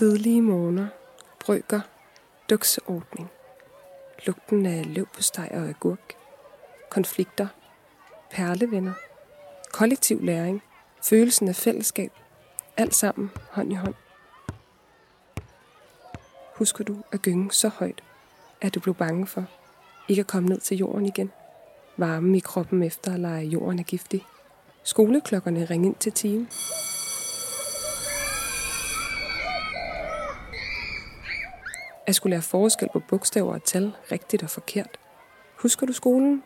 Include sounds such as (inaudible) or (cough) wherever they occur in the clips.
Tidlige morgener, brygger, dukseordning, lugten af løv på steg og agurk, konflikter, perlevenner, kollektiv læring, følelsen af fællesskab, alt sammen hånd i hånd. Husker du at gynge så højt, at du blev bange for ikke at komme ned til jorden igen? Varmen i kroppen efter at lege jorden er giftig. Skoleklokkerne ring ind til time. At skulle lære forskel på bogstaver og tal, rigtigt og forkert. Husker du skolen?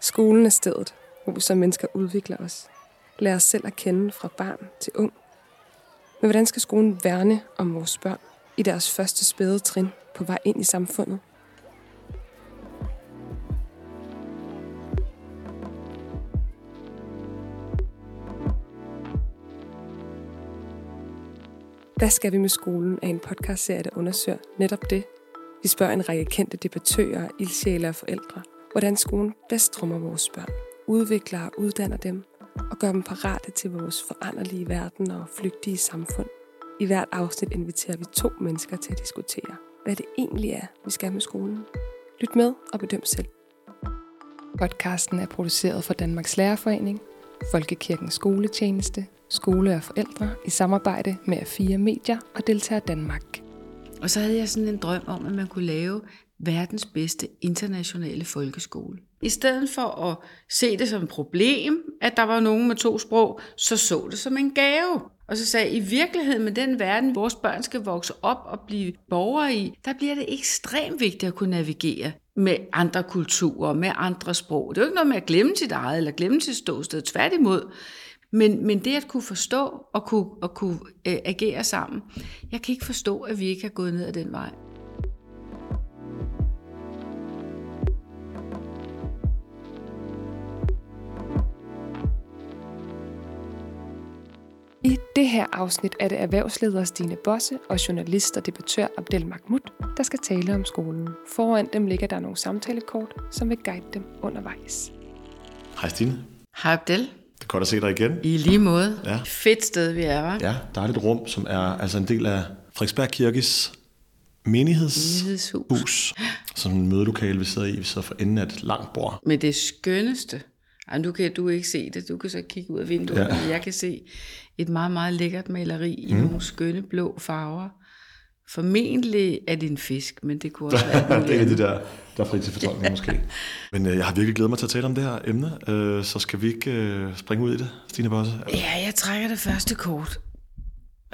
Skolen er stedet, hvor vi som mennesker udvikler os. Lærer os selv at kende fra barn til ung. Men hvordan skal skolen værne om vores børn i deres første spæde trin på vej ind i samfundet? Hvad skal vi med skolen er en podcastserie, der undersøger netop det. Vi spørger en række kendte debattører, ildsjæle og forældre, hvordan skolen bedst rummer vores børn, udvikler og uddanner dem og gør dem parate til vores foranderlige verden og flygtige samfund. I hvert afsnit inviterer vi to mennesker til at diskutere, hvad det egentlig er, vi skal med skolen. Lyt med og bedøm selv. Podcasten er produceret for Danmarks Lærerforening, Folkekirkens Skoletjeneste, Skole og Forældre i samarbejde med A4 Medier og Deltager Danmark. Og så havde jeg sådan en drøm om, at man kunne lave verdens bedste internationale folkeskole. I stedet for at se det som et problem, at der var nogen med to sprog, så så det som en gave. Og så sagde jeg, i virkeligheden med den verden, vores børn skal vokse op og blive borgere i, der bliver det ekstremt vigtigt at kunne navigere med andre kulturer, med andre sprog. Det er jo ikke noget med at glemme sit eget eller glemme sit ståsted, tværtimod. Men, men det at kunne forstå og kunne, og kunne øh, agere sammen, jeg kan ikke forstå, at vi ikke har gået ned ad den vej. I det her afsnit er det erhvervsleder Stine Bosse og journalist og debattør Abdel Mahmoud, der skal tale om skolen. Foran dem ligger der nogle samtalekort, som vil guide dem undervejs. Hej Stine. Hej Abdel. Det er godt at se dig igen. I lige måde. Ja. Fedt sted, vi er, hva'? Ja, dejligt rum, som er altså en del af Frederiksberg Kirkes menighedshus. Som en mødelokale, vi sidder i. Vi sidder for enden af et langt bord. Med det skønneste. Ej, nu kan du ikke se det. Du kan så kigge ud af vinduet. Ja. Jeg kan se et meget, meget lækkert maleri i mm. nogle skønne blå farver. Formentlig er det en fisk, men det kunne også være (laughs) det er det der, der er fri til fortolkning måske. Men øh, jeg har virkelig glædet mig til at tale om det her emne. Øh, så skal vi ikke øh, springe ud i det, Stine Bosse? Ja, jeg trækker det første kort.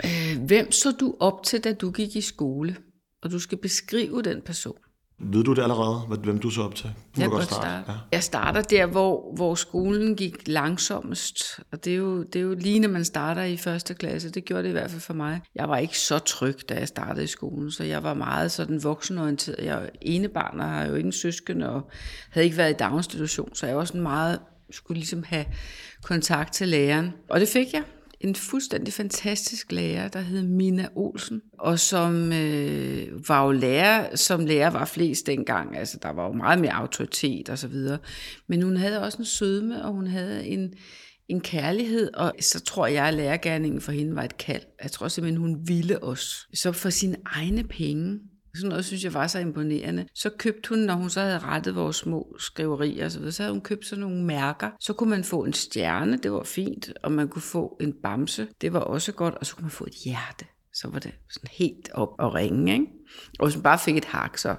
Øh, hvem så du op til, da du gik i skole? Og du skal beskrive den person. Ved du det allerede, hvem du så op til? Du Jeg godt starte. Ja. Jeg starter der, hvor, hvor skolen gik langsomst. Og det er, jo, det er jo lige, når man starter i første klasse. Det gjorde det i hvert fald for mig. Jeg var ikke så tryg, da jeg startede i skolen, så jeg var meget sådan voksenorienteret. Jeg er enebarn og har jo ingen søskende, og havde ikke været i daginstitution, så jeg var sådan meget, skulle ligesom have kontakt til læreren. Og det fik jeg en fuldstændig fantastisk lærer, der hed Mina Olsen, og som øh, var jo lærer, som lærer var flest dengang. Altså, der var jo meget mere autoritet og så videre. Men hun havde også en sødme, og hun havde en, en kærlighed, og så tror jeg, at lærergærningen for hende var et kald. Jeg tror simpelthen, hun ville os. Så for sine egne penge, sådan noget synes jeg var så imponerende. Så købte hun, når hun så havde rettet vores små skriverier og så videre, så havde hun købt sådan nogle mærker. Så kunne man få en stjerne, det var fint, og man kunne få en bamse, det var også godt, og så kunne man få et hjerte. Så var det sådan helt op og ringe, ikke? Og hvis man bare fik et hak, så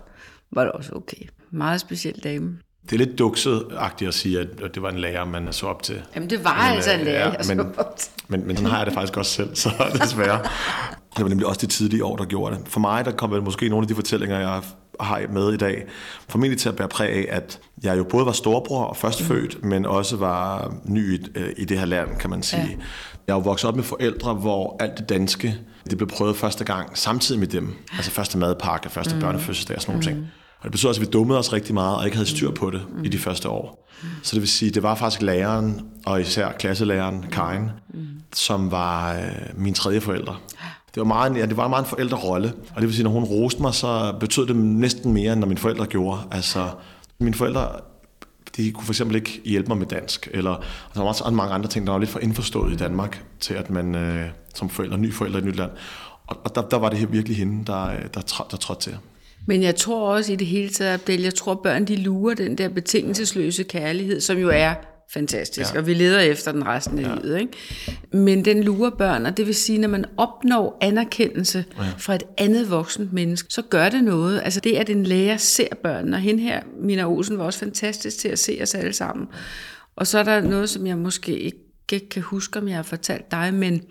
var det også okay. Meget speciel dame. Det er lidt dukset-agtigt at sige, at det var en lærer, man så op til. Jamen det var Men, altså en øh, lærer, ja, jeg så men- op til. Men, men sådan har jeg det faktisk også selv, så (laughs) desværre. Det var nemlig også de tidlige år, der gjorde det. For mig, der kom vel måske nogle af de fortællinger, jeg har med i dag, formentlig til at bære præg af, at jeg jo både var storbror og førstfødt, mm. men også var ny i, øh, i det her land, kan man sige. Ja. Jeg er jo vokset op med forældre, hvor alt det danske, det blev prøvet første gang samtidig med dem. Altså første madpakke, første mm. børnefødselsdag og sådan nogle ting. Og det betød også, at vi dummede os rigtig meget, og ikke havde styr på det mm. i de første år. Så det vil sige, det var faktisk læreren, og især klasselæreren, Karin, mm. som var øh, min tredje forældre. Det var, meget, ja, det var meget en forældrerolle, og det vil sige, når hun roste mig, så betød det næsten mere, end når mine forældre gjorde. Altså, mine forældre de kunne for eksempel ikke hjælpe mig med dansk, eller der var også mange andre ting, der var lidt for indforstået i Danmark, til at man øh, som forælder, ny forælder i et nyt land. Og, og der, der var det virkelig hende, der, der, der, der trådte til. Men jeg tror også i det hele taget, Abdel, jeg tror børn de lurer den der betingelsesløse kærlighed, som jo er fantastisk, ja. og vi leder efter den resten af ja. livet. Ikke? Men den lurer børn, og det vil sige, når man opnår anerkendelse ja. fra et andet voksent menneske, så gør det noget. Altså det, at en lærer ser børnene, og hende her, Mina Olsen, var også fantastisk til at se os alle sammen. Og så er der noget, som jeg måske ikke kan huske, om jeg har fortalt dig, men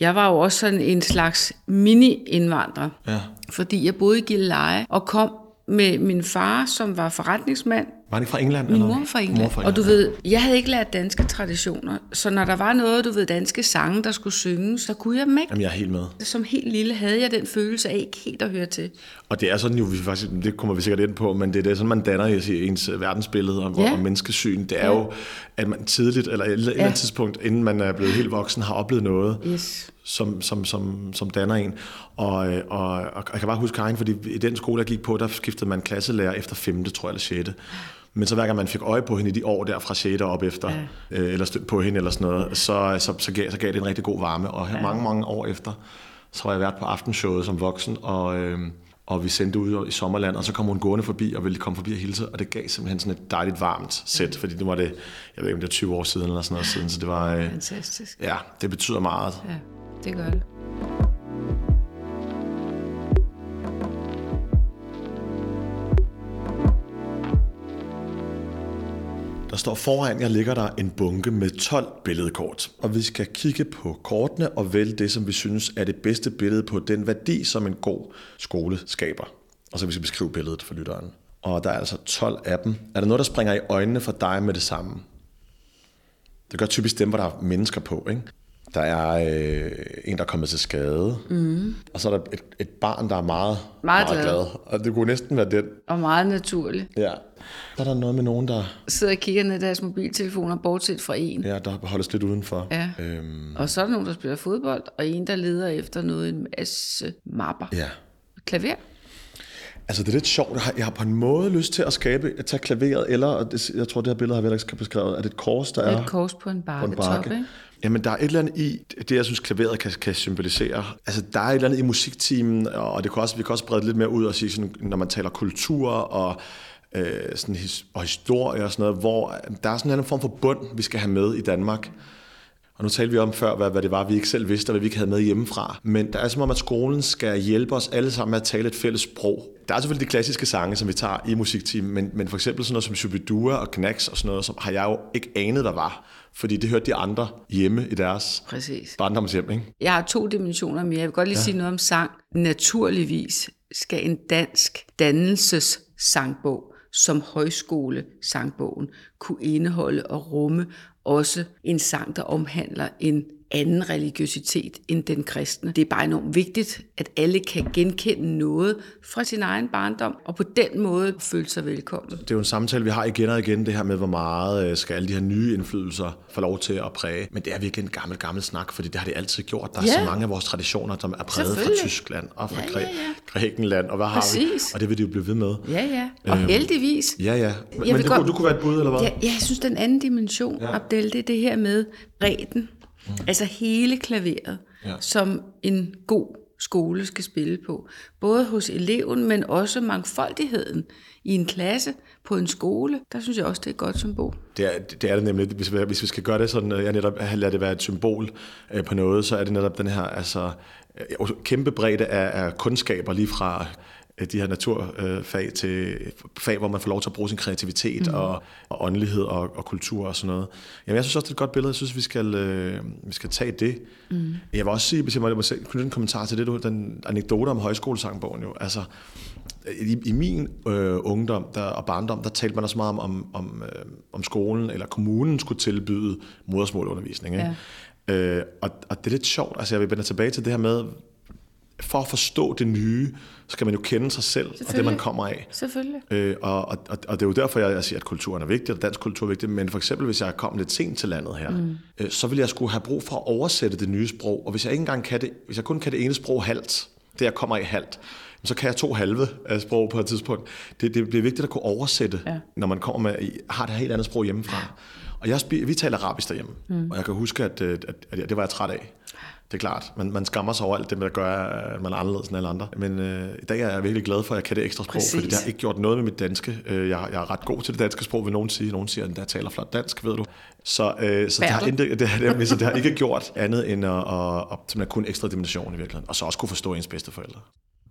jeg var jo også sådan en slags mini-indvandrer, ja. fordi jeg boede i Gilleleje og kom med min far, som var forretningsmand. Var det fra England? Min mor fra England. Mor fra England. Og du ved, jeg havde ikke lært danske traditioner, så når der var noget, du ved, danske sange, der skulle synges, så kunne jeg dem ikke. Jamen, jeg er helt med. Som helt lille havde jeg den følelse af ikke helt at høre til. Og det er sådan jo, vi faktisk, det kommer vi sikkert ind på, men det er det, sådan, man danner i ens verdensbillede og, ja. og menneskesyn. Det er ja. jo, at man tidligt, eller et eller andet ja. tidspunkt, inden man er blevet helt voksen, har oplevet noget, yes. som, som, som, som danner en. Og, øh, og, og jeg kan bare huske Karin, fordi i den skole, jeg gik på, der skiftede man klasselærer efter 5. tror jeg, eller 6. Men så hver gang man fik øje på hende i de år der fra 6. op efter, ja. øh, eller stødt på hende eller sådan noget, så, så, så, gav, så gav det en rigtig god varme. Og ja. mange, mange år efter, så var jeg været på aftenshowet som voksen, og, øh, og vi sendte ud i sommerland, og så kom hun gående forbi og ville komme forbi og hilse, og det gav simpelthen sådan et dejligt varmt sæt, ja. fordi det var det, jeg ved ikke om det er 20 år siden eller sådan noget siden, så det var... Øh, Fantastisk. Ja, det betyder meget. Ja, det gør det. Der står foran jer ligger der en bunke med 12 billedkort, og vi skal kigge på kortene og vælge det, som vi synes er det bedste billede på den værdi, som en god skole skaber. Og så vi vi beskrive billedet for lytteren. Og der er altså 12 af dem. Er der noget, der springer i øjnene for dig med det samme? Det gør typisk dem, hvor der er mennesker på, ikke? Der er øh, en, der er kommet til skade. Mm. Og så er der et, et barn, der er meget, meget, meget glad. glad. Og det kunne næsten være den. Og meget naturligt. Ja. Så er der noget med nogen, der... Sidder og kigger ned i deres mobiltelefoner, bortset fra en. Ja, der holdes lidt udenfor. Ja. Øhm. Og så er der nogen, der spiller fodbold, og en, der leder efter noget, en masse mapper. Ja. Klaver. Altså, det er lidt sjovt. Jeg har på en måde lyst til at skabe, at tage klaveret, eller, jeg tror, det her billede har vel ikke beskrevet, er det et kors, der er... Et kors på en bakke, på en bakke. Top, ikke? Jamen, der er et eller andet i det, jeg synes, klaveret kan, kan symbolisere. Altså, der er et eller andet i musikteamen, og det kan også, vi kan også brede lidt mere ud og sige, sådan, når man taler kultur og, øh, sådan, his, og historie og sådan noget, hvor der er sådan en form for bund, vi skal have med i Danmark. Og nu talte vi om før, hvad, hvad det var, vi ikke selv vidste, og hvad vi ikke havde med hjemmefra. Men der er som om, at skolen skal hjælpe os alle sammen med at tale et fælles sprog. Der er selvfølgelig de klassiske sange, som vi tager i musikteamen, men, men for eksempel sådan noget som Shubidua og Knacks og sådan noget, som har jeg jo ikke anet, der var. Fordi det hørte de andre hjemme i deres Præcis. barndomshjem, ikke? Jeg har to dimensioner mere. Jeg vil godt lige ja. sige noget om sang. Naturligvis skal en dansk dannelsessangbog som højskole sangbogen kunne indeholde og rumme også en sang, der omhandler en anden religiøsitet end den kristne. Det er bare enormt vigtigt, at alle kan genkende noget fra sin egen barndom, og på den måde føle sig velkommen. Det er jo en samtale, vi har igen og igen, det her med, hvor meget øh, skal alle de her nye indflydelser få lov til at præge. Men det er virkelig en gammel, gammel snak, fordi det har det altid gjort. Der er ja. så mange af vores traditioner, som er præget fra Tyskland og fra ja, ja, ja. Grækenland, og hvad Præcis. har vi? Og det vil de jo blive ved med. Ja, ja. Og øhm, heldigvis. Ja, ja. Men, men det, godt, du kunne være et bud, eller hvad? Ja, jeg synes, den anden dimension, ja. Abdel, det er det her med bredden Mm. Altså hele klaveret, ja. som en god skole skal spille på. Både hos eleven, men også mangfoldigheden i en klasse på en skole. Der synes jeg også, det er et godt symbol. Det er det, er det nemlig. Hvis vi, hvis vi skal gøre det sådan, jeg netop lader det være et symbol øh, på noget, så er det netop den her altså, øh, kæmpe bredde af, af kundskaber lige fra de her naturfag til fag, hvor man får lov til at bruge sin kreativitet mm. og, og åndelighed og, og kultur og sådan noget. Jamen, jeg synes også, det er et godt billede. Jeg synes, vi skal, øh, vi skal tage det. Mm. Jeg vil også sige, hvis jeg må knytte en kommentar til det, du, den anekdote om højskolesangbogen jo. Altså, i, i min øh, ungdom der, og barndom, der talte man også meget om, om, om, øh, om skolen eller kommunen skulle tilbyde modersmålundervisning. Ikke? Ja. Øh, og, og det er lidt sjovt. Altså, jeg vil vende tilbage til det her med, for at forstå det nye, skal man jo kende sig selv og det, man kommer af. Selvfølgelig. Øh, og, og, og det er jo derfor, jeg, jeg siger, at kulturen er vigtig, og dansk kultur er vigtig. Men for eksempel, hvis jeg kom lidt sent til landet her, mm. øh, så vil jeg skulle have brug for at oversætte det nye sprog. Og hvis jeg ikke engang kan det, hvis jeg kun kan det ene sprog halvt, det jeg kommer af halvt, så kan jeg to halve af sprog på et tidspunkt. Det, det bliver vigtigt at kunne oversætte, ja. når man kommer med, har det helt andet sprog hjemmefra. Og jeg, vi taler arabisk derhjemme, mm. og jeg kan huske, at, at, at det var jeg træt af. Det er klart, man, man skammer sig over alt det, der gør, at man er anderledes end alle andre. Men øh, i dag er jeg virkelig glad for, at jeg kan det ekstra sprog, Præcis. fordi det har ikke gjort noget med mit danske. Øh, jeg, jeg er ret god til det danske sprog, vil nogen sige. Nogen siger, at jeg taler flot dansk, ved du. Så, øh, så det, har ikke, det, det, (laughs) så det har ikke gjort andet end at, at, at, kunne ekstra dimension i virkeligheden. Og så også kunne forstå ens bedsteforældre.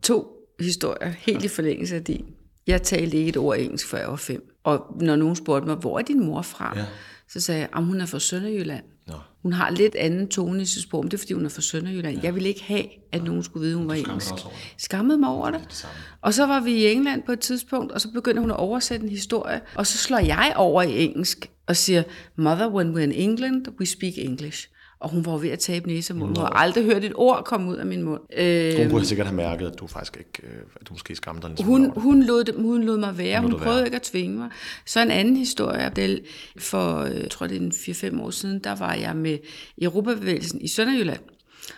To historier, helt i forlængelse af din. Jeg talte ikke et ord engelsk, før jeg var fem. Og når nogen spurgte mig, hvor er din mor fra? Ja. Så sagde jeg, at hun er fra Sønderjylland. Nå. Hun har lidt anden tone i sit sprog, men det er, fordi hun er fra Sønderjylland. Ja. Jeg ville ikke have, at nogen skulle vide, at hun var engelsk. Skammede mig over det. det og så var vi i England på et tidspunkt, og så begyndte hun at oversætte en historie, og så slår jeg over i engelsk og siger, Mother, when we're in England, we speak English og hun var ved at tabe næsemunden. Hun har aldrig hørt et ord komme ud af min mund. Øh, hun kunne sikkert have mærket, at du faktisk ikke, øh, at du måske skamte dig. Hun, hun, lod, hun lod mig være. Hun, hun prøvede være. ikke at tvinge mig. Så en anden historie. Det, for, øh, jeg tror det er 4-5 år siden, der var jeg med Europabevægelsen i Sønderjylland.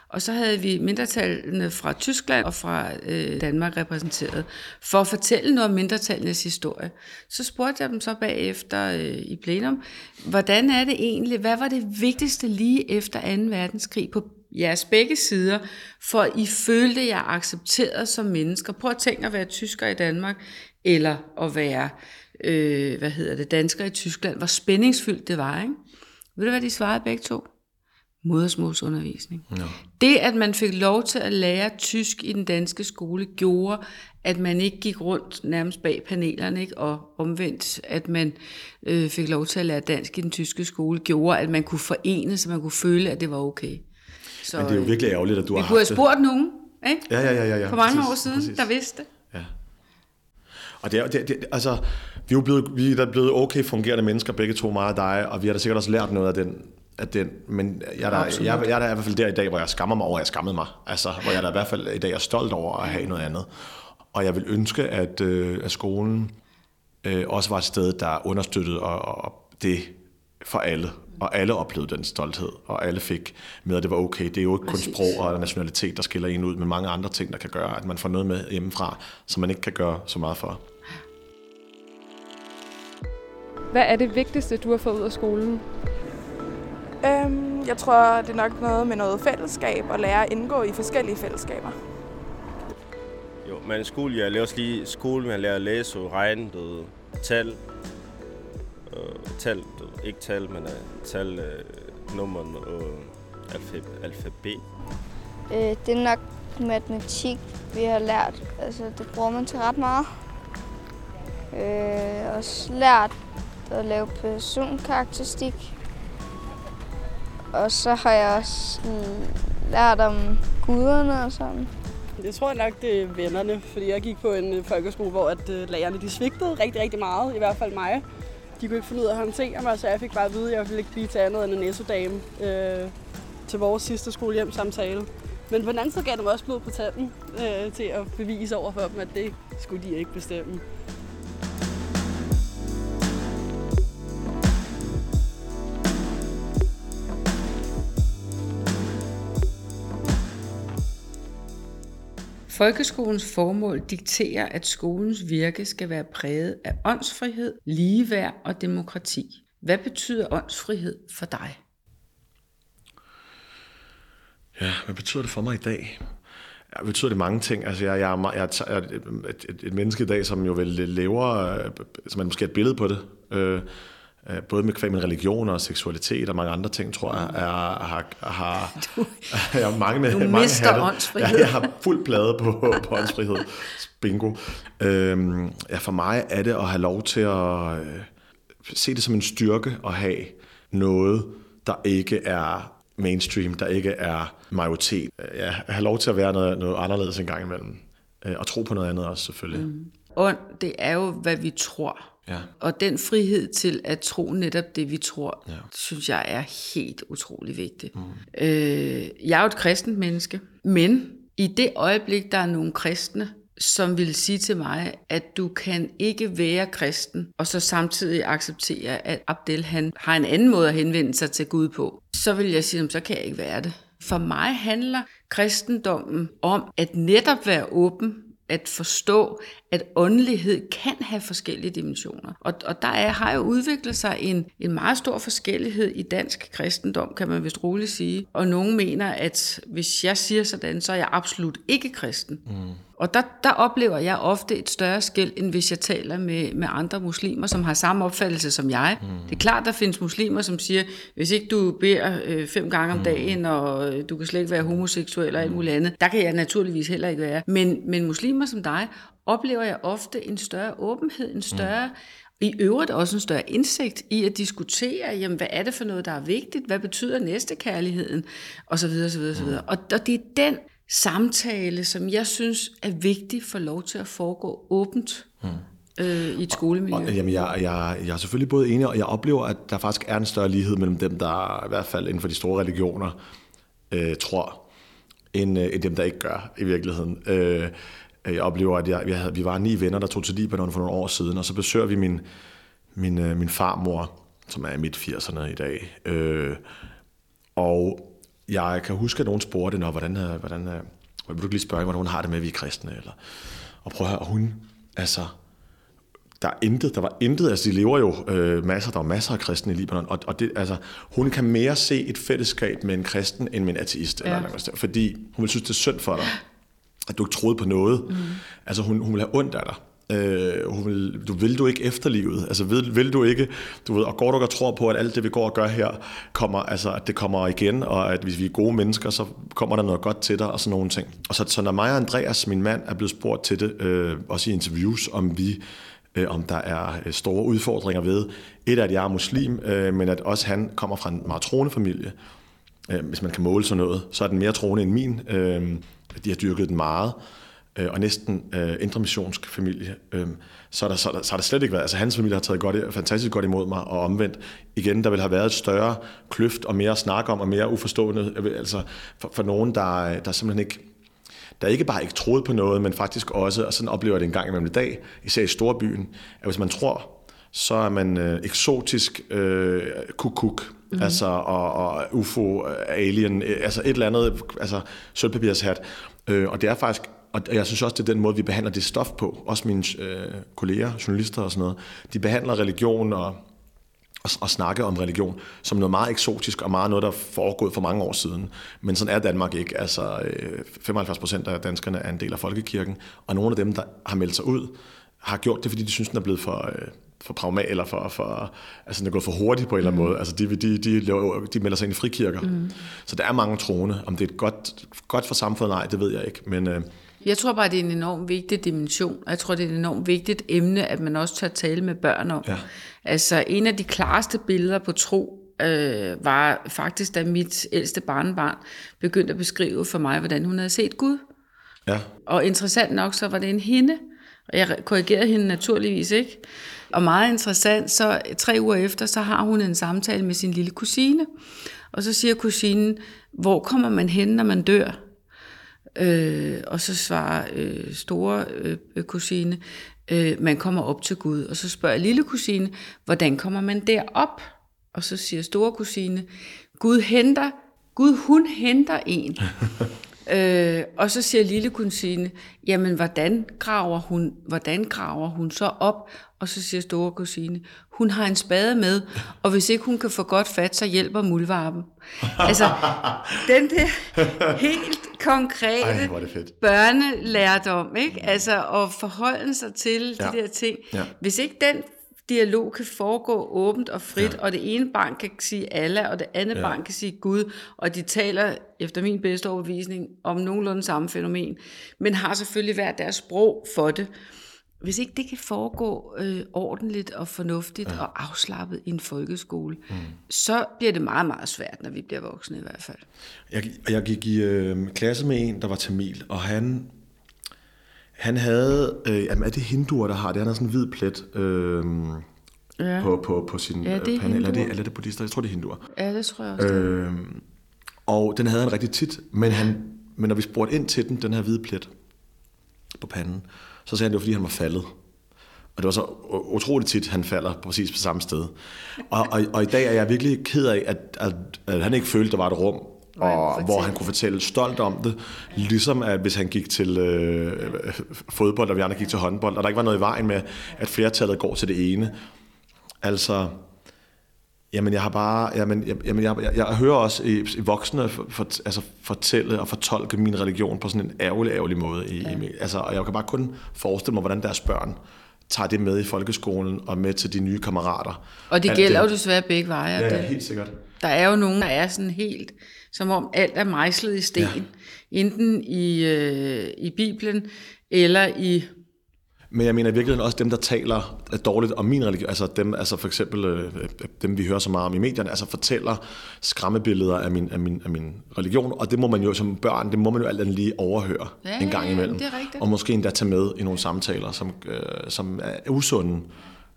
Og så havde vi mindretallene fra Tyskland og fra øh, Danmark repræsenteret, for at fortælle noget om mindretallenes historie. Så spurgte jeg dem så bagefter øh, i plenum, hvordan er det egentlig, hvad var det vigtigste lige efter 2. verdenskrig på jeres begge sider, for I følte jer accepteret som mennesker. Prøv at tænke at være tysker i Danmark, eller at være, øh, hvad hedder det, dansker i Tyskland. Hvor spændingsfyldt det var, ikke? Ved du, hvad de svarede begge to? Modersmålsundervisning. Ja. Det, at man fik lov til at lære tysk i den danske skole, gjorde, at man ikke gik rundt nærmest bag panelerne, ikke? og omvendt, at man øh, fik lov til at lære dansk i den tyske skole, gjorde, at man kunne forene, så man kunne føle, at det var okay. Så, Men det er jo øh, virkelig ærgerligt, at du har haft kunne have spurgt nogen, ikke? Ja, ja, ja, ja, ja. For mange præcis, år siden, præcis. der vidste det. Ja. Og det er, det, det, altså, vi er jo blevet, vi er blevet okay fungerende mennesker, begge to meget af dig, og vi har da sikkert også lært noget af den at den, men jeg er, der, jeg, jeg er der i hvert fald der i dag, hvor jeg skammer mig over, at jeg skammede mig. Altså, hvor jeg er der i hvert fald i dag er stolt over at have noget andet. Og jeg vil ønske, at, øh, at skolen øh, også var et sted, der understøttede og, og det for alle. Og alle oplevede den stolthed, og alle fik med, at det var okay. Det er jo ikke kun sprog og nationalitet, der skiller en ud, men mange andre ting, der kan gøre, at man får noget med hjemmefra, som man ikke kan gøre så meget for. Hvad er det vigtigste, du har fået ud af skolen? Øhm, jeg tror, det er nok noget med noget fællesskab og lære at indgå i forskellige fællesskaber. Jo, men skole, jeg lærer også lige skole, jeg lærer at læse og regne, du, tal, øh, tal, du, ikke tal, men uh, tal, uh, nummer og alfab, alfabet. Øh, det er nok matematik, vi har lært. Altså, det bruger man til ret meget. Øh, også lært at lave personkarakteristik og så har jeg også lært om guderne og sådan. Jeg tror nok, det er vennerne, fordi jeg gik på en øh, folkeskole, hvor at øh, lærerne de svigtede rigtig, rigtig meget, i hvert fald mig. De kunne ikke finde ud af at håndtere mig, så jeg fik bare at vide, at jeg ville ikke blive til andet end en næsodame øh, til vores sidste skolehjemsamtale. Men på den anden side gav det mig også blod på tanden øh, til at bevise over for dem, at det skulle de ikke bestemme. Folkeskolens formål dikterer, at skolens virke skal være præget af åndsfrihed, ligeværd og demokrati. Hvad betyder åndsfrihed for dig? Ja, hvad betyder det for mig i dag? Ja, betyder det mange ting. Altså, jeg, jeg, jeg, jeg er et, et, et menneske i dag, som jo vel lever, øh, som er måske et billede på det. Øh, både med kvæg med religion og seksualitet og mange andre ting, tror jeg, er, har, har (laughs) du, (laughs) jeg har mange med du mange mister åndsfrihed. Jeg har fuld plade på, på åndsfrihed. Bingo. Øhm, ja, for mig er det at have lov til at øh, se det som en styrke at have noget, der ikke er mainstream, der ikke er majoritet. Ja, have lov til at være noget, noget anderledes en gang imellem. Øh, og tro på noget andet også, selvfølgelig. Mm. Og det er jo, hvad vi tror. Ja. Og den frihed til at tro netop det, vi tror, ja. synes jeg er helt utrolig vigtigt. Mm. Øh, jeg er jo et kristent menneske, men i det øjeblik, der er nogle kristne, som vil sige til mig, at du kan ikke være kristen, og så samtidig acceptere, at Abdel han har en anden måde at henvende sig til Gud på, så vil jeg sige, så kan jeg ikke være det. For mig handler kristendommen om at netop være åben at forstå, at åndelighed kan have forskellige dimensioner. Og, og der er, har jo udviklet sig en, en meget stor forskellighed i dansk kristendom, kan man vist roligt sige. Og nogen mener, at hvis jeg siger sådan, så er jeg absolut ikke kristen. Mm. Og der, der oplever jeg ofte et større skæld, end hvis jeg taler med, med andre muslimer, som har samme opfattelse som jeg. Mm. Det er klart, der findes muslimer, som siger, hvis ikke du beder øh, fem gange om dagen, og øh, du kan slet ikke være homoseksuel og alt muligt andet, der kan jeg naturligvis heller ikke være. Men, men muslimer som dig oplever jeg ofte en større åbenhed, en større... Mm. I øvrigt også en større indsigt i at diskutere, jamen, hvad er det for noget, der er vigtigt? Hvad betyder næstekærligheden? Og så videre, så videre, så videre. Og, og det er den samtale, som jeg synes er vigtig for lov til at foregå åbent mm. øh, i et skolemiljø. Og, jamen, jeg, jeg, jeg er selvfølgelig både enig, og jeg oplever, at der faktisk er en større lighed mellem dem, der i hvert fald inden for de store religioner øh, tror, end, øh, end dem, der ikke gør i virkeligheden. Øh, jeg oplever, at jeg, vi, havde, vi var ni venner, der tog til Libanon for nogle år siden, og så besøger vi min, min, øh, min farmor, som er i midt 80'erne i dag. Øh, og jeg kan huske, at nogen spurgte, Nå, hvordan, øh, hvordan, øh, vil du lige spørge, hvordan hun har det med, at vi er kristne? Eller, og prøv at høre, hun, altså, der er intet, der var intet, altså de lever jo øh, masser, der er masser af kristne i Libanon, og, og det, altså, hun kan mere se et fællesskab med en kristen, end med en ateist, ja. eller noget, fordi hun vil synes, det er synd for dig, at du ikke troede på noget. Mm. Altså hun, hun vil have ondt af dig. Øh, hun vil, du vil du ikke efterlivet, altså vil, vil du ikke, du ved, og går du og tror på, at alt det vi går og gør her, kommer, altså at det kommer igen, og at hvis vi er gode mennesker, så kommer der noget godt til dig, og sådan nogle ting. Og så, så når mig og Andreas, min mand, er blevet spurgt til det, øh, også i interviews, om vi øh, om der er øh, store udfordringer ved. Et er, at jeg er muslim, øh, men at også han kommer fra en meget troende familie. Øh, hvis man kan måle sådan noget, så er den mere troende end min. Øh, Øh, de har dyrket den meget. Øh, og næsten øh, indremissionsk familie, øh, så, er der, så, er der, så der slet ikke været, altså hans familie har taget godt, fantastisk godt imod mig, og omvendt, igen, der vil have været et større kløft, og mere snak om, og mere uforstående, øh, altså for, for nogen, der, øh, der simpelthen ikke, der ikke bare ikke troede på noget, men faktisk også, og sådan oplever jeg det en gang imellem i dag, især i storbyen, at hvis man tror, så er man øh, eksotisk øh, kuk-kuk, mm-hmm. altså, og, og UFO, alien, øh, altså et eller andet, altså sølvpapirshat. Øh, og det er faktisk og jeg synes også, det er den måde, vi behandler det stof på. Også mine øh, kolleger, journalister og sådan noget. De behandler religion og, og, og snakke om religion som noget meget eksotisk og meget noget, der er foregået for mange år siden. Men sådan er Danmark ikke. Altså øh, 75 procent af danskerne er en del af folkekirken, og nogle af dem, der har meldt sig ud, har gjort det, fordi de synes, den er blevet for... Øh, for pragma, eller for, for altså den er gået for hurtigt på en eller anden mm. måde. Altså de, de, de, de melder sig ind i frikirker. Mm. Så der er mange troende. Om det er godt, godt for samfundet, nej, det ved jeg ikke. Men, øh, jeg tror bare, det er en enormt vigtig dimension, og jeg tror, det er et enormt vigtigt emne, at man også tager tale med børn om. Ja. Altså, en af de klareste billeder på tro, øh, var faktisk, da mit ældste barnebarn begyndte at beskrive for mig, hvordan hun havde set Gud. Ja. Og interessant nok, så var det en hende, og jeg korrigerede hende naturligvis ikke. Og meget interessant, så tre uger efter, så har hun en samtale med sin lille kusine. Og så siger kusinen, hvor kommer man hen, når man dør? Øh, og så svarer øh, store øh, kusine, øh, man kommer op til Gud. Og så spørger lille kusine, hvordan kommer man derop? Og så siger store kusine, Gud henter, Gud hun henter en. (laughs) øh, og så siger lille kusine, jamen hvordan graver hun, hvordan graver hun så op? Og så siger store kusine, hun har en spade med, og hvis ikke hun kan få godt fat, så hjælper muldvarpen. (laughs) altså, den der helt konkrete Ej, børnelærdom, ikke? Altså, at forholde sig til ja. de der ting. Ja. Hvis ikke den dialog kan foregå åbent og frit, ja. og det ene barn kan sige Allah, og det andet ja. barn kan sige Gud, og de taler, efter min bedste overbevisning, om nogenlunde samme fænomen, men har selvfølgelig hver deres sprog for det. Hvis ikke det kan foregå øh, ordentligt og fornuftigt ja. og afslappet i en folkeskole, mm. så bliver det meget, meget svært, når vi bliver voksne i hvert fald. Jeg, jeg gik i øh, klasse med en, der var tamil, og han, han havde, øh, jamen er det hinduer, der har det? Han har sådan en hvid plet øh, ja. på, på, på sin ja, det øh, panel. Eller er det, eller er det buddhister? Jeg tror, det er hinduer. Ja, det tror jeg også. Øh, og den havde han rigtig tit, men, han, men når vi spurgte ind til den, den her hvide plet på panden, så sagde han, det var fordi, han var faldet. Og det var så utroligt tit, han falder præcis på samme sted. Og, og, og i dag er jeg virkelig ked af, at, at, at han ikke følte, at der var et rum og hvor han kunne fortælle stolt om det, ligesom at hvis han gik til øh, fodbold, og vi andre gik til håndbold, og der ikke var noget i vejen med, at flertallet går til det ene. Altså, jamen jeg har bare, jamen, jamen jeg, jeg, jeg hører også i, i voksne for, for, altså fortælle og fortolke min religion på sådan en ærgerlig, ærgerlig måde. I, ja. i, altså, og jeg kan bare kun forestille mig, hvordan deres børn tager det med i folkeskolen og med til de nye kammerater. Og det gælder jo desværre begge veje. Ja, ja, helt sikkert. Der er jo nogen, der er sådan helt, som om alt er mejslet i sten. Ja. Enten i, øh, i Bibelen, eller i men jeg mener i virkeligheden også dem, der taler dårligt om min religion, altså dem, altså for eksempel øh, dem, vi hører så meget om i medierne, altså fortæller skræmmebilleder af min, af, min, af min religion, og det må man jo som børn, det må man jo alt andet lige overhøre ja, en gang imellem. Det er rigtigt. og måske endda tage med i nogle samtaler, som, øh, som er usunde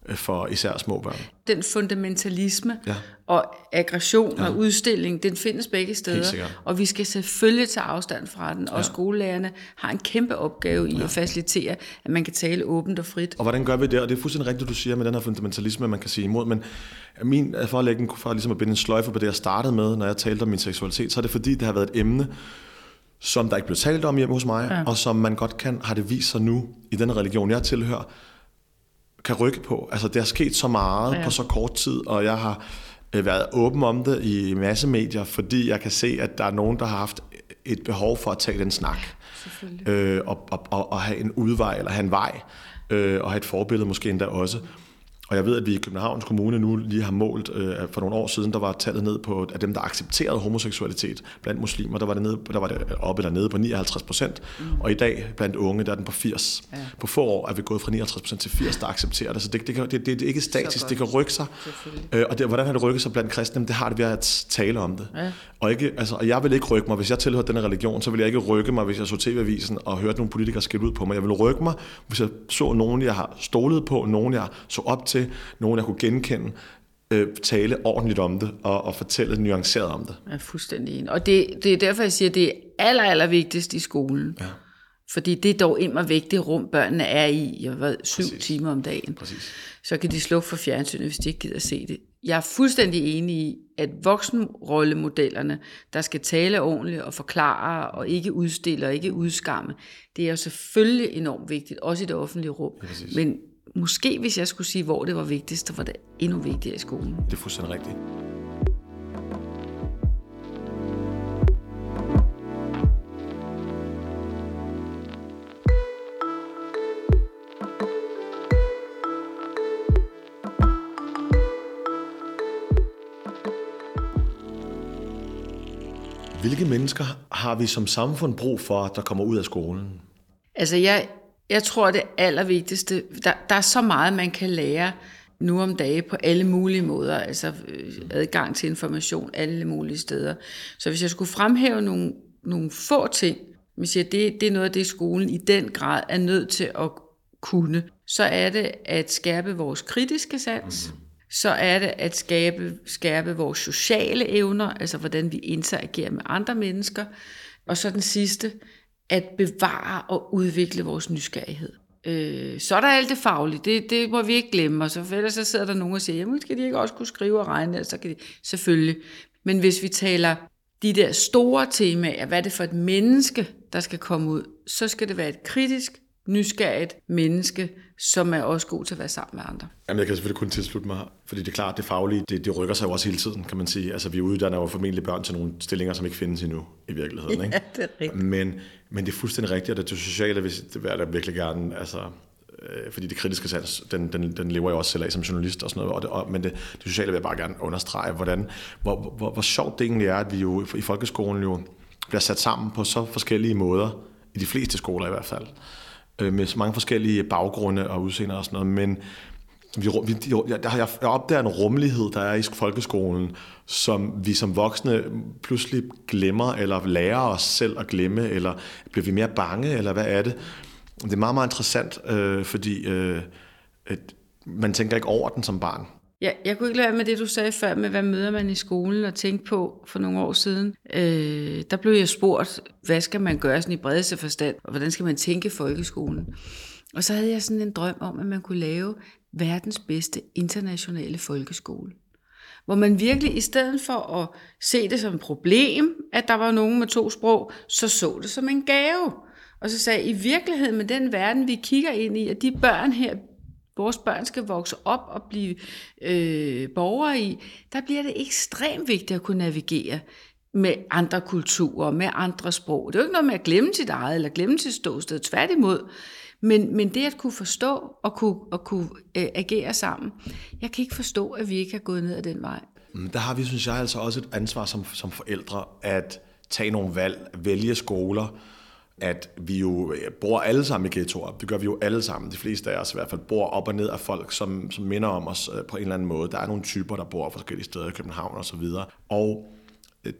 for især små børn. Den fundamentalisme ja. og aggression ja. og udstilling, den findes begge steder. Og vi skal selvfølgelig tage afstand fra den. Og ja. skolelærerne har en kæmpe opgave i ja. at facilitere, at man kan tale åbent og frit. Og hvordan gør vi det? Og det er fuldstændig rigtigt, du siger med den her fundamentalisme, man kan sige imod. Men min, for at lægge en, for ligesom at binde en sløjfe på det, jeg startede med, når jeg talte om min seksualitet, så er det fordi, det har været et emne, som der ikke blev talt om hjemme hos mig, ja. og som man godt kan, har det vist sig nu i den religion, jeg tilhører, kan rykke på. Altså, det er sket så meget ja. på så kort tid, og jeg har øh, været åben om det i masse medier, fordi jeg kan se, at der er nogen, der har haft et behov for at tage den snak. Øh, og, og, og, og have en udvej, eller have en vej, øh, og have et forbillede måske endda også. Og jeg ved, at vi i Københavns Kommune nu lige har målt, øh, for nogle år siden, der var tallet ned på, at dem, der accepterede homoseksualitet blandt muslimer, der var det, nede, der var det oppe eller nede på 59 procent. Mm. Og i dag blandt unge, der er den på 80. Ja. På få år er vi gået fra 59 procent til 80, der accepterer det. Så det, det, det, det, det er ikke statisk, det kan rykke sig. Øh, og det, hvordan har det rykket sig blandt kristne? Det har det ved at tale om det. Ja. Og, ikke, altså, og jeg vil ikke rykke mig, hvis jeg tilhører denne religion, så vil jeg ikke rykke mig, hvis jeg så tv-avisen og hørte nogle politikere skille ud på mig. Jeg vil rykke mig, hvis jeg så nogen, jeg har stolet på, nogen, jeg så op til, nogen, jeg kunne genkende, øh, tale ordentligt om det og, og fortælle nuanceret om det. Er fuldstændig enig. Og det, det er derfor, jeg siger, at det er aller, aller vigtigst i skolen. Ja. Fordi det er dog immer væk det rum, børnene er i, jeg ved, syv Præcis. timer om dagen. Præcis. Så kan de slukke for fjernsynet, hvis de ikke gider se det. Jeg er fuldstændig enig i, at voksenrollemodellerne, der skal tale ordentligt og forklare og ikke udstille og ikke udskamme, det er jo selvfølgelig enormt vigtigt, også i det offentlige rum. Men måske hvis jeg skulle sige, hvor det var vigtigst, så var det endnu vigtigere i skolen. Det er fuldstændig rigtigt. Hvilke mennesker har vi som samfund brug for, der kommer ud af skolen? Altså, jeg, jeg tror, det allervigtigste, der, der er så meget, man kan lære nu om dage på alle mulige måder, altså øh, adgang til information alle mulige steder. Så hvis jeg skulle fremhæve nogle, nogle få ting, hvis jeg, det, det er noget af det, skolen i den grad er nødt til at kunne, så er det at skærpe vores kritiske sans, mm-hmm. så er det at skabe, skærpe vores sociale evner, altså hvordan vi interagerer med andre mennesker, og så den sidste, at bevare og udvikle vores nysgerrighed. Øh, så er der alt det faglige, det, det må vi ikke glemme, og så, ellers så sidder der nogen og siger, jamen skal de ikke også kunne skrive og regne, så kan de, selvfølgelig. Men hvis vi taler de der store temaer, hvad er det for et menneske, der skal komme ud, så skal det være et kritisk, nysgerrigt menneske, som er også god til at være sammen med andre. Jamen, jeg kan selvfølgelig kun tilslutte mig, fordi det er klart, det faglige, det, det rykker sig jo også hele tiden, kan man sige. Altså, vi uddanner jo formentlig børn til nogle stillinger, som ikke findes endnu i virkeligheden. (laughs) Ikke? Ja, det er rigtigt. Men, men det er fuldstændig rigtigt, at det sociale hvis det vil jeg da virkelig gerne, altså, øh, fordi det kritiske sans, den, den, den lever jeg også selv af som journalist og sådan noget, og det, og, men det, det sociale vil jeg bare gerne understrege, hvordan, hvor, hvor, hvor, hvor sjovt det egentlig er, at vi jo i folkeskolen jo bliver sat sammen på så forskellige måder, i de fleste skoler i hvert fald øh, med så mange forskellige baggrunde og udseender og sådan noget, men vi, vi, jeg, jeg, opdager en rummelighed, der er i folkeskolen, som vi som voksne pludselig glemmer, eller lærer os selv at glemme, eller bliver vi mere bange, eller hvad er det? Det er meget, meget interessant, øh, fordi øh, et, man tænker ikke over den som barn. Ja, jeg kunne ikke lade med det, du sagde før, med hvad møder man i skolen, og tænke på for nogle år siden. Øh, der blev jeg spurgt, hvad skal man gøre sådan i bredeste forstand, og hvordan skal man tænke folkeskolen? Og så havde jeg sådan en drøm om, at man kunne lave verdens bedste internationale folkeskole. hvor man virkelig i stedet for at se det som et problem, at der var nogen med to sprog, så så det som en gave. Og så sagde i virkeligheden med den verden, vi kigger ind i, at de børn her, vores børn skal vokse op og blive øh, borgere i, der bliver det ekstremt vigtigt at kunne navigere med andre kulturer, med andre sprog. Det er jo ikke noget med at glemme sit eget, eller glemme sit ståsted, tværtimod. Men, men det at kunne forstå og kunne, og kunne øh, agere sammen, jeg kan ikke forstå, at vi ikke har gået ned ad den vej. Mm, der har vi, synes jeg, altså også et ansvar som, som forældre at tage nogle valg, vælge skoler, at vi jo øh, bor alle sammen i ghettoer. Det gør vi jo alle sammen. De fleste af os i hvert fald bor op og ned af folk, som, som minder om os øh, på en eller anden måde. Der er nogle typer, der bor forskellige steder i København og så videre. Og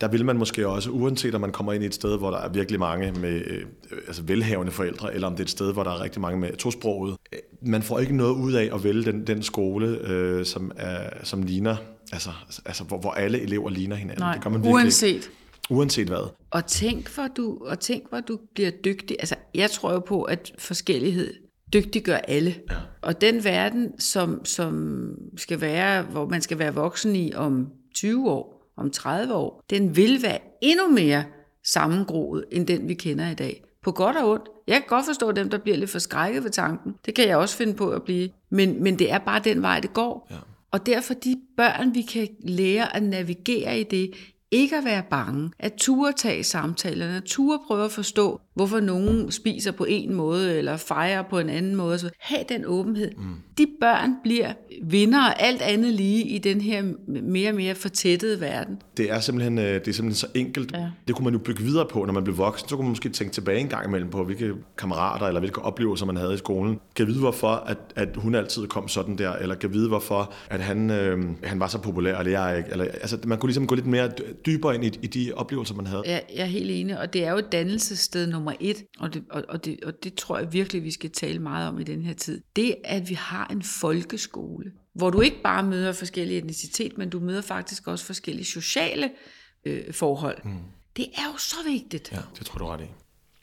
der vil man måske også, uanset om man kommer ind i et sted, hvor der er virkelig mange med øh, altså velhavende forældre, eller om det er et sted, hvor der er rigtig mange med tosproget, man får ikke noget ud af at vælge den, den skole, øh, som, er, som ligner, altså, altså hvor, hvor alle elever ligner hinanden. Nej, det gør man virkelig uanset. Ikke. Uanset hvad. Og tænk, hvor du, og tænk, hvor du bliver dygtig. Altså, jeg tror jo på, at forskellighed dygtiggør alle. Ja. Og den verden, som, som skal være, hvor man skal være voksen i om 20 år, om 30 år, den vil være endnu mere sammengroet, end den vi kender i dag. På godt og ondt. Jeg kan godt forstå dem, der bliver lidt forskrækket ved tanken. Det kan jeg også finde på at blive. Men, men det er bare den vej, det går. Ja. Og derfor de børn, vi kan lære at navigere i det, ikke at være bange, at ture tage samtalerne, at ture prøve at forstå, hvorfor nogen spiser på en måde, eller fejrer på en anden måde. Så have den åbenhed. Mm. De børn bliver vinder alt andet lige i den her mere og mere fortættede verden. Det er simpelthen, øh, det er simpelthen så enkelt. Ja. Det kunne man jo bygge videre på, når man blev voksen. Så kunne man måske tænke tilbage en gang imellem på, hvilke kammerater eller hvilke oplevelser man havde i skolen. Kan vide, hvorfor at, at hun altid kom sådan der, eller kan vide, hvorfor at han, øh, han var så populær, eller jeg ikke. Eller, altså, man kunne ligesom gå lidt mere dybere ind i, i de oplevelser, man havde. Ja, jeg er helt enig, og det er jo et dannelsessted nummer et, og det, og, og, det, og det tror jeg virkelig, vi skal tale meget om i den her tid. Det, at vi har en folkeskole, hvor du ikke bare møder forskellige etnicitet, men du møder faktisk også forskellige sociale øh, forhold. Mm. Det er jo så vigtigt. Ja, det tror du ret i.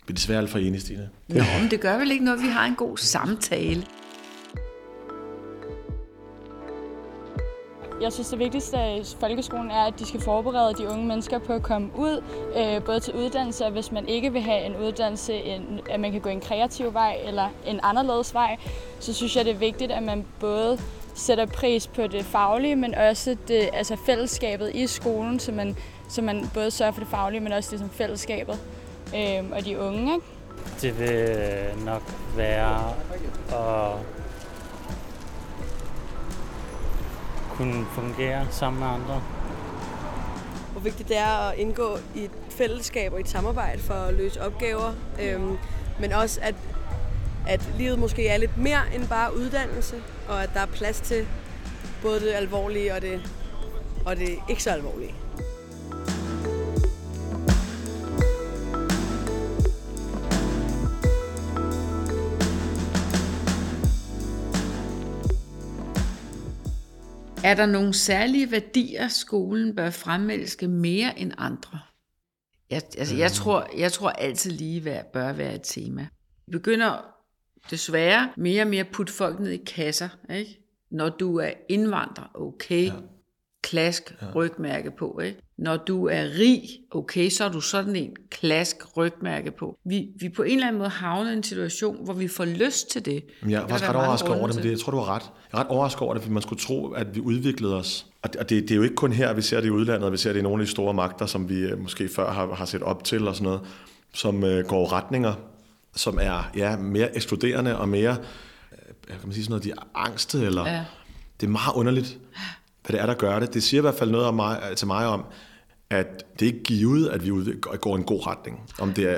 Vi er desværre alt for enige, Stine. Nå, men det gør vel ikke noget, vi har en god samtale. Jeg synes, det vigtigste i folkeskolen er, at de skal forberede de unge mennesker på at komme ud, øh, både til uddannelse, og hvis man ikke vil have en uddannelse, en, at man kan gå en kreativ vej eller en anderledes vej, så synes jeg, det er vigtigt, at man både sætter pris på det faglige, men også det, altså fællesskabet i skolen, så man, så man både sørger for det faglige, men også det som fællesskabet øh, og de unge. Ikke? Det vil nok være at kunne fungere sammen med andre. Hvor vigtigt det er at indgå i et fællesskab og i et samarbejde for at løse opgaver. Øhm, men også, at, at livet måske er lidt mere end bare uddannelse, og at der er plads til både det alvorlige og det, og det ikke så alvorlige. Er der nogle særlige værdier, skolen bør fremelske mere end andre? Jeg, altså, jeg, tror, jeg tror altid lige hvad bør være et tema. Vi begynder desværre mere og mere at putte folk ned i kasser. Ikke? Når du er indvandrer, okay. Ja. Klask rygmærke på. Ikke? Når du er rig, okay, så er du sådan en klask rygmærke på. Vi, vi på en eller anden måde havner i en situation, hvor vi får lyst til det. Men jeg er faktisk ret overrasket over det, men det, jeg tror, du har ret. Jeg er ret overrasket over det, fordi man skulle tro, at vi udviklede os. Og det, det, det er jo ikke kun her, vi ser det i udlandet, vi ser det i nogle af de store magter, som vi øh, måske før har, har set op til og sådan noget, som øh, går retninger, som er ja, mere ekskluderende og mere, øh, kan man sige sådan noget, de er angste, eller ja. det er meget underligt, hvad det er, der gør det. Det siger i hvert fald noget om mig, til mig om, at det ikke er givet, at vi går i en god retning. Om det er,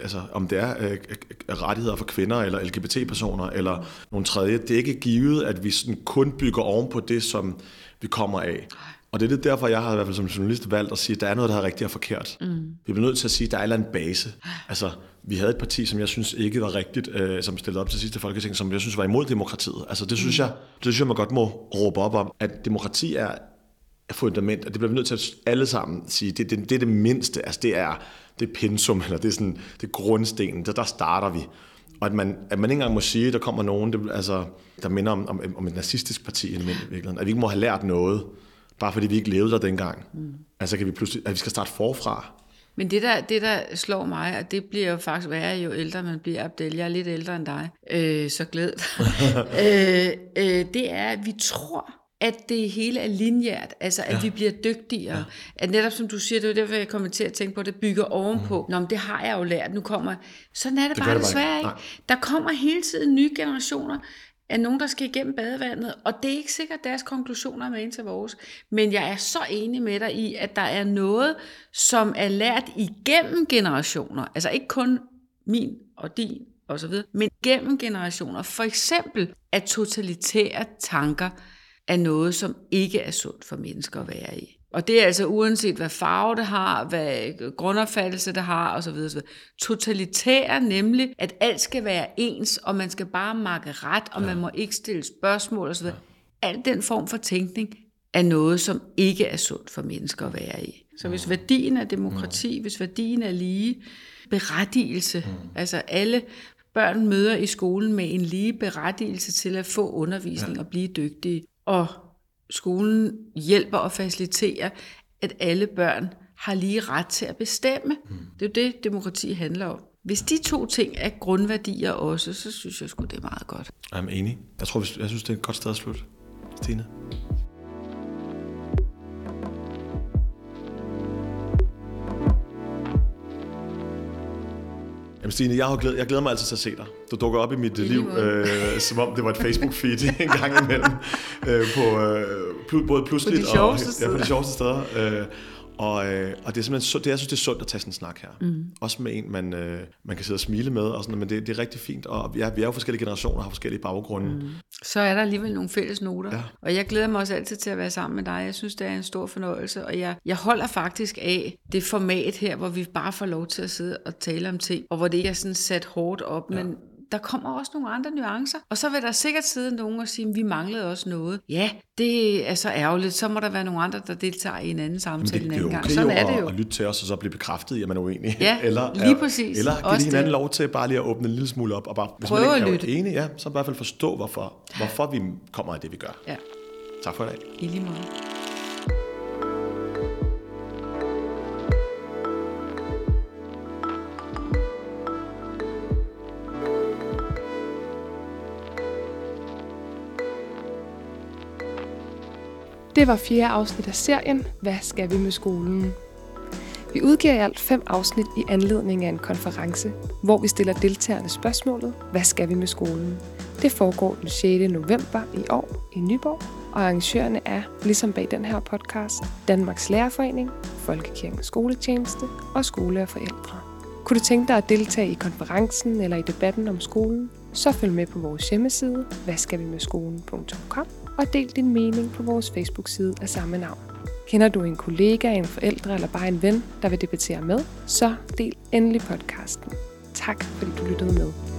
altså, om det er øh, øh, øh rettigheder for kvinder, eller LGBT-personer, eller nogle tredje. Det er ikke givet, at vi sådan kun bygger oven på det, som vi kommer af. Og det er det derfor, jeg har i hvert fald som journalist valgt at sige, at der er noget, der er rigtigt og forkert. Mm. Vi bliver nødt til at sige, at der er en base. Altså, vi havde et parti, som jeg synes ikke var rigtigt, øh, som stillede op til sidste folketing, som jeg synes var imod demokratiet. Altså, det synes, mm. jeg, det synes jeg, man godt må råbe op om, at demokrati er fundament, og det bliver vi nødt til at alle sammen sige, det, det, det er det mindste, altså det er, det er pensum, eller det er, sådan, det er grundstenen, der, der starter vi. Og at man, at man ikke engang må sige, at der kommer nogen, det, altså, der minder om, om, om et nazistisk parti i virkeligheden, at vi ikke må have lært noget bare fordi vi ikke levede der dengang. Mm. Altså kan vi pludselig, at vi skal starte forfra. Men det der, det, der slår mig, og det bliver jo faktisk værre, jo ældre man bliver, Abdel, jeg er lidt ældre end dig, øh, så glæd (laughs) øh, øh, det er, at vi tror, at det hele er lineært, altså at ja. vi bliver dygtigere. Ja. At netop som du siger, det er derfor, jeg kommer til at tænke på, at det bygger ovenpå. Mm. Nå, men det har jeg jo lært, nu kommer... Sådan er det, det bare det desværre ikke. Der kommer hele tiden nye generationer af nogen, der skal igennem badevandet, og det er ikke sikkert, at deres konklusioner er med ind til vores. Men jeg er så enig med dig i, at der er noget, som er lært igennem generationer. Altså ikke kun min og din og så videre, men gennem generationer. For eksempel, at totalitære tanker er noget, som ikke er sundt for mennesker at være i. Og det er altså uanset, hvad farve det har, hvad grundopfattelse det har, osv. osv. Totalitær nemlig, at alt skal være ens, og man skal bare makke ret, og ja. man må ikke stille spørgsmål osv. Ja. Al den form for tænkning er noget, som ikke er sundt for mennesker at være i. Så hvis værdien er demokrati, hvis værdien er lige berettigelse, mm. altså alle børn møder i skolen med en lige berettigelse til at få undervisning ja. og blive dygtige, og skolen hjælper og faciliterer, at alle børn har lige ret til at bestemme. Mm. Det er jo det, demokrati handler om. Hvis de to ting er grundværdier også, så synes jeg sgu, det er meget godt. Jeg er enig. Jeg, tror, jeg synes, det er et godt sted at slutte. Stine? Stine, jeg, har glædet, jeg glæder mig altid til at se dig. Du dukker op i mit I liv, øh, som om det var et Facebook-feed (laughs) en gang imellem. Øh, på, øh, både pludseligt på de og ja, på de sjoveste steder. Øh, og, øh, og det er simpelthen det, jeg synes, det er sundt at tage sådan en snak her. Mm. Også med en, man, øh, man kan sidde og smile med, og sådan, men det, det er rigtig fint. Og ja, vi er jo forskellige generationer, har forskellige baggrunde. Mm. Så er der alligevel nogle fælles noter. Ja. Og jeg glæder mig også altid til at være sammen med dig. Jeg synes, det er en stor fornøjelse. Og jeg, jeg holder faktisk af det format her, hvor vi bare får lov til at sidde og tale om ting, og hvor det ikke er sådan sat hårdt op, ja. men der kommer også nogle andre nuancer. Og så vil der sikkert sidde nogen og sige, at vi manglede også noget. Ja, det er så ærgerligt. Så må der være nogle andre, der deltager i en anden samtale en anden gang. Sådan er det jo. at lytte til os og så blive bekræftet i, at man er uenig. Ja, (laughs) eller, lige præcis. Eller give hinanden det. lov til bare lige at åbne en lille smule op. Og bare, hvis Prøve man ikke er enig, ja, så i hvert fald forstå, hvorfor, hvorfor vi kommer af det, vi gør. Ja. Tak for i dag. I lige måde. Det var fjerde afsnit af serien Hvad skal vi med skolen? Vi udgiver i alt fem afsnit i anledning af en konference, hvor vi stiller deltagerne spørgsmålet Hvad skal vi med skolen? Det foregår den 6. november i år i Nyborg, og arrangørerne er, ligesom bag den her podcast, Danmarks Lærerforening, Folkekirkens Skoletjeneste og Skole og Forældre. Kunne du tænke dig at deltage i konferencen eller i debatten om skolen, så følg med på vores hjemmeside, skolen.com og del din mening på vores Facebook-side af samme navn. Kender du en kollega, en forældre eller bare en ven, der vil debattere med, så del endelig podcasten. Tak fordi du lyttede med.